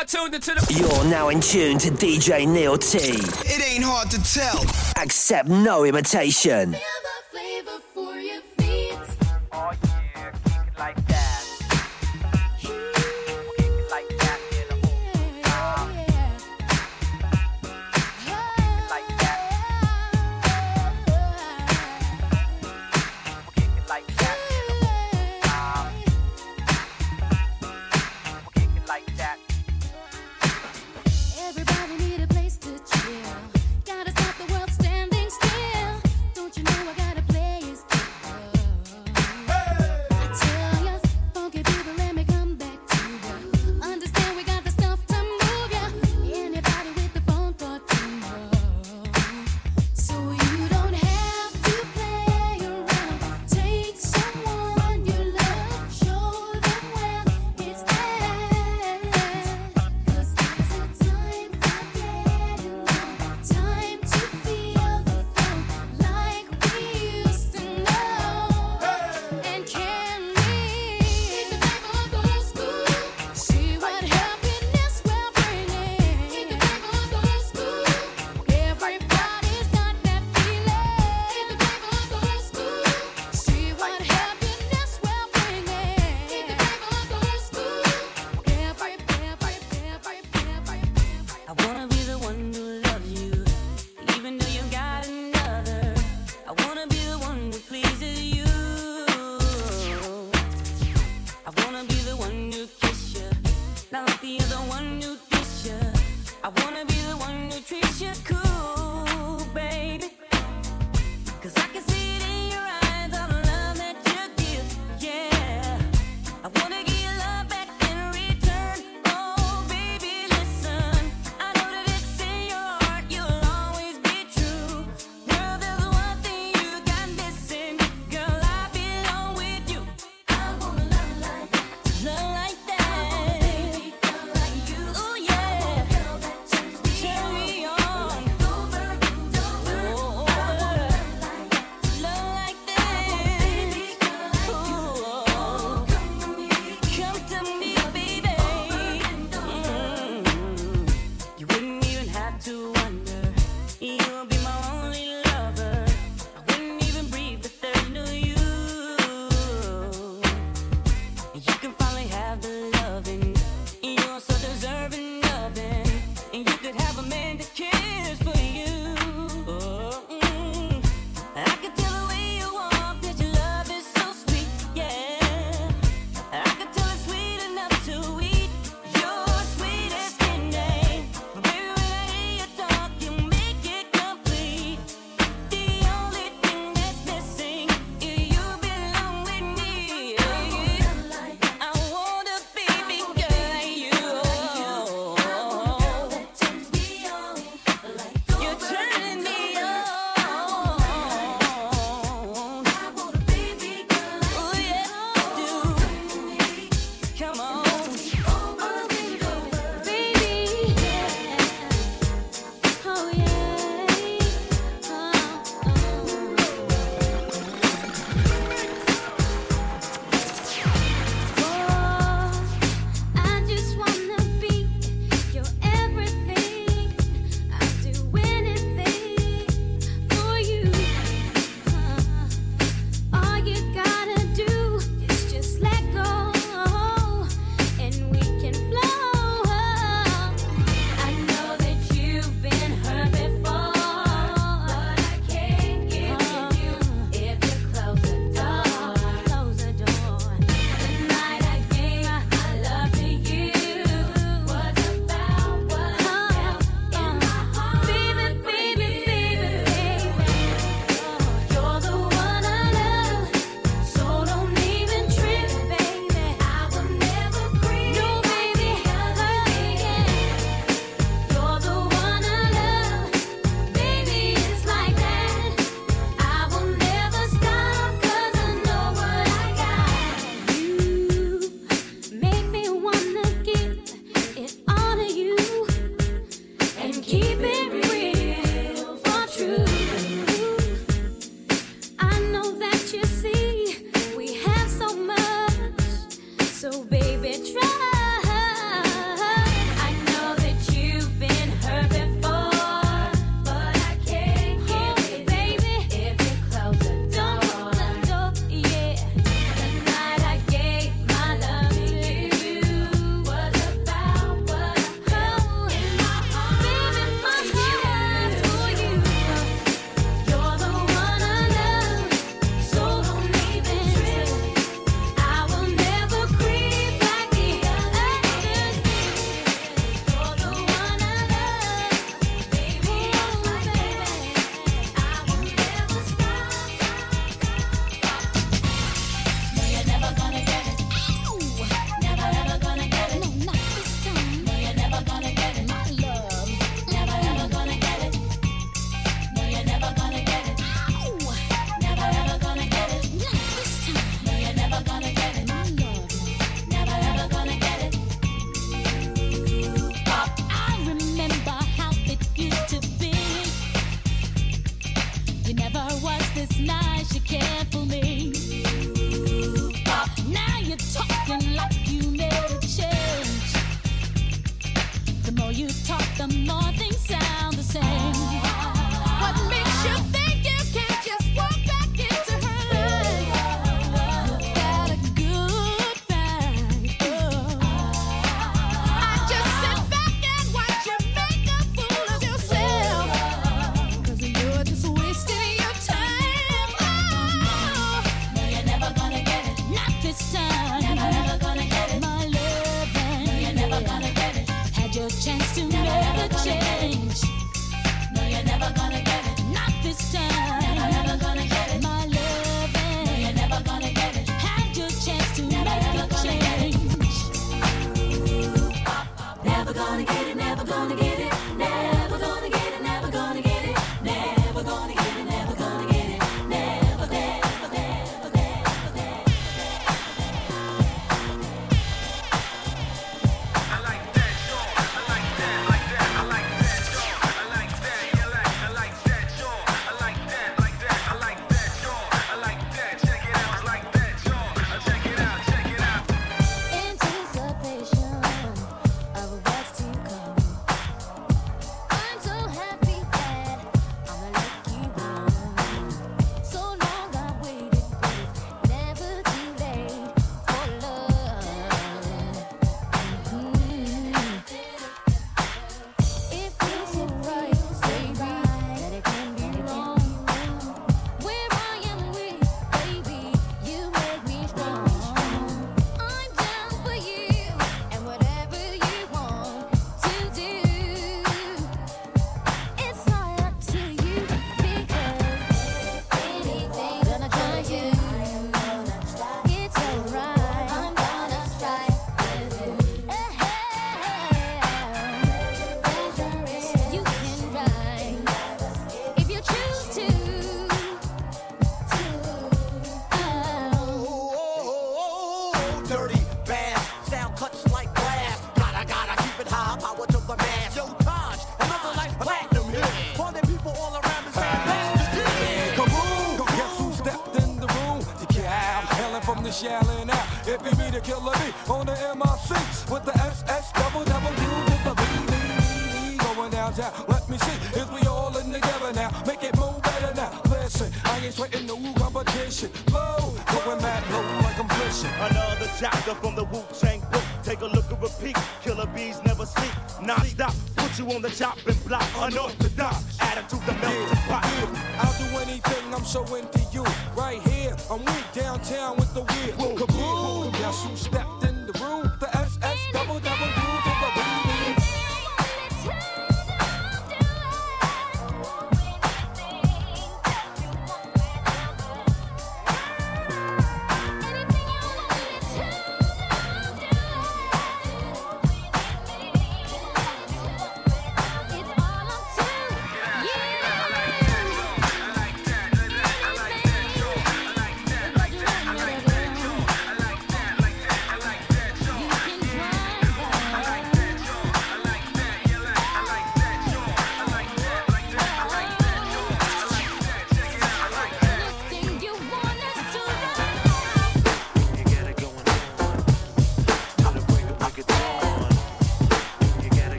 now tuned into the. You're now in tune to DJ Neil T. It ain't hard to tell. Accept no imitation.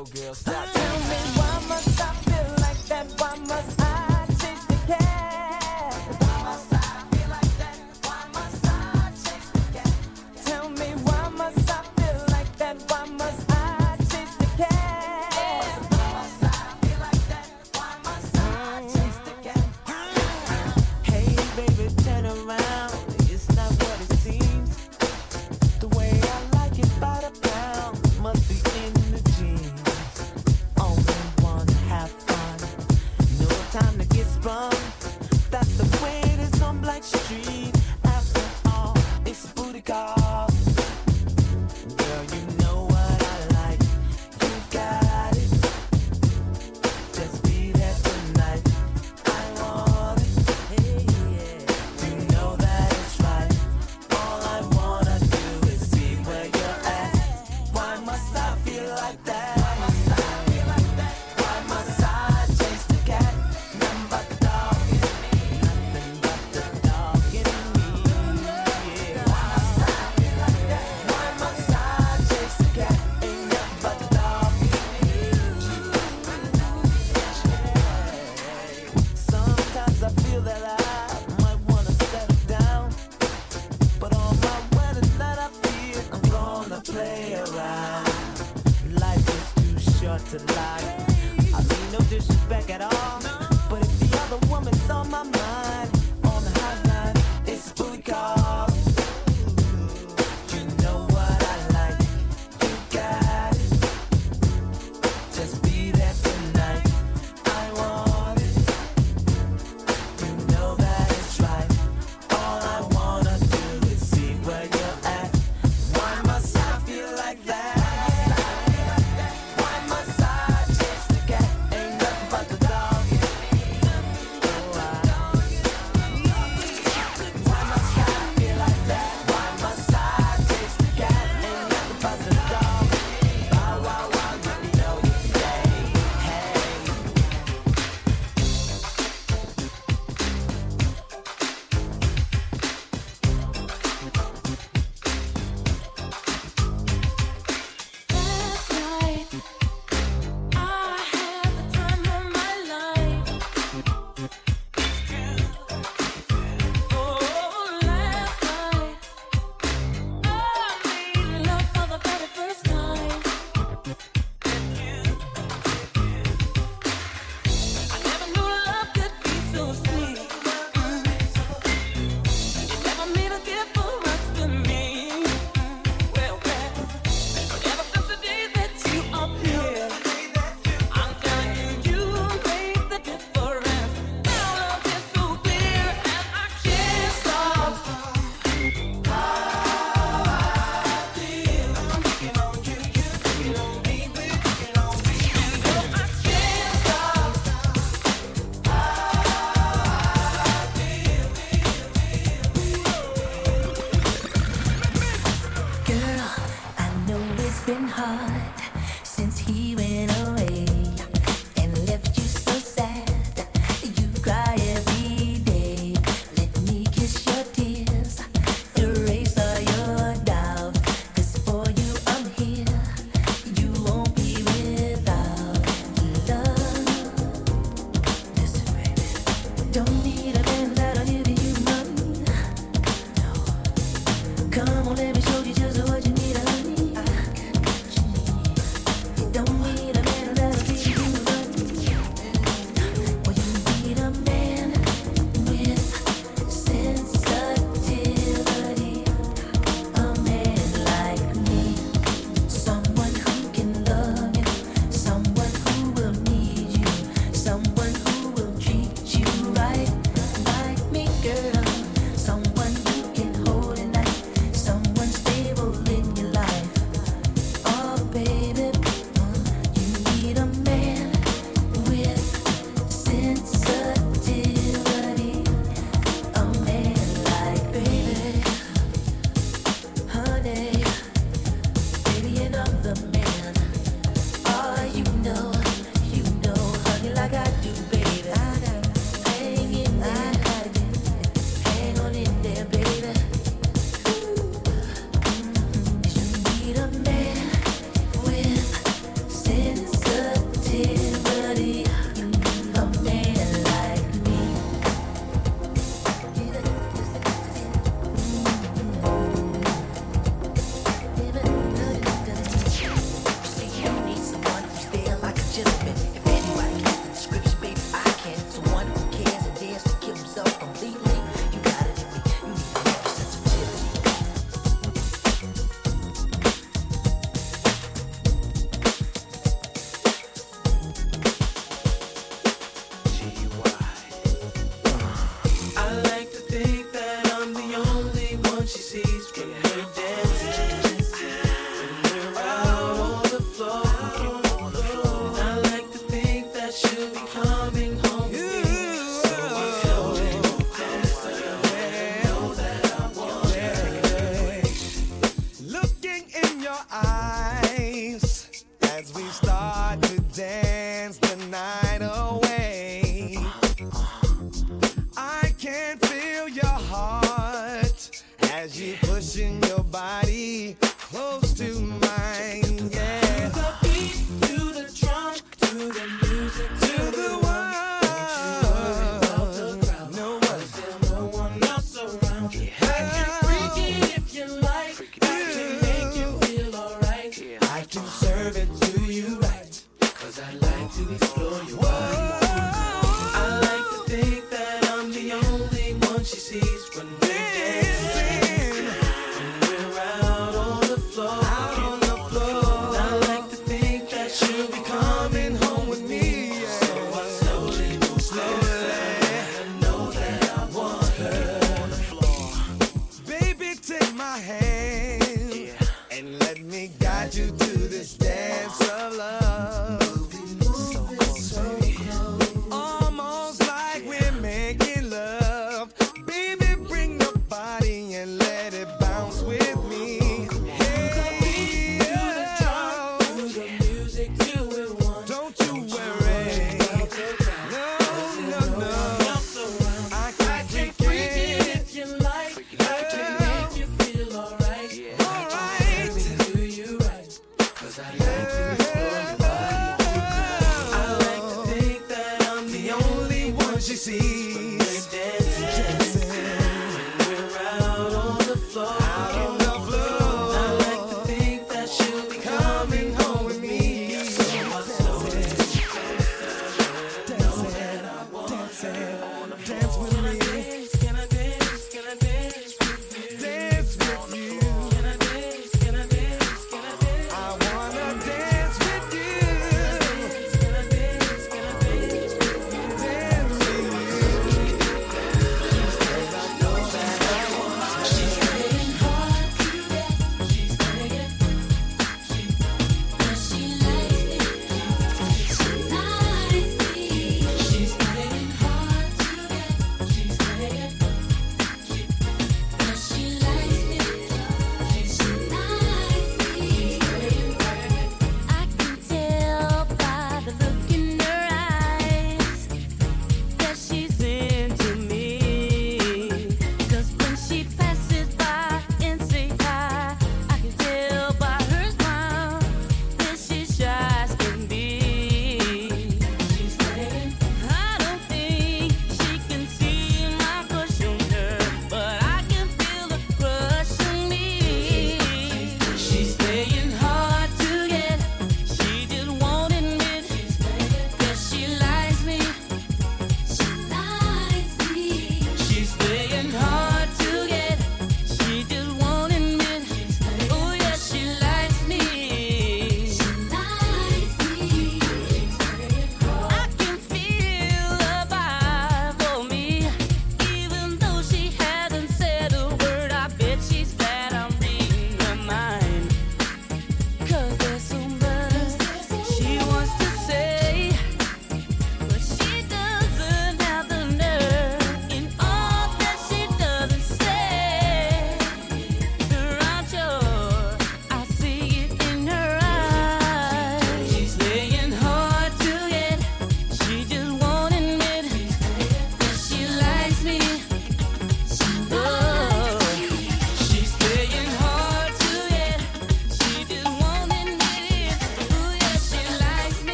Why must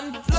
Unplug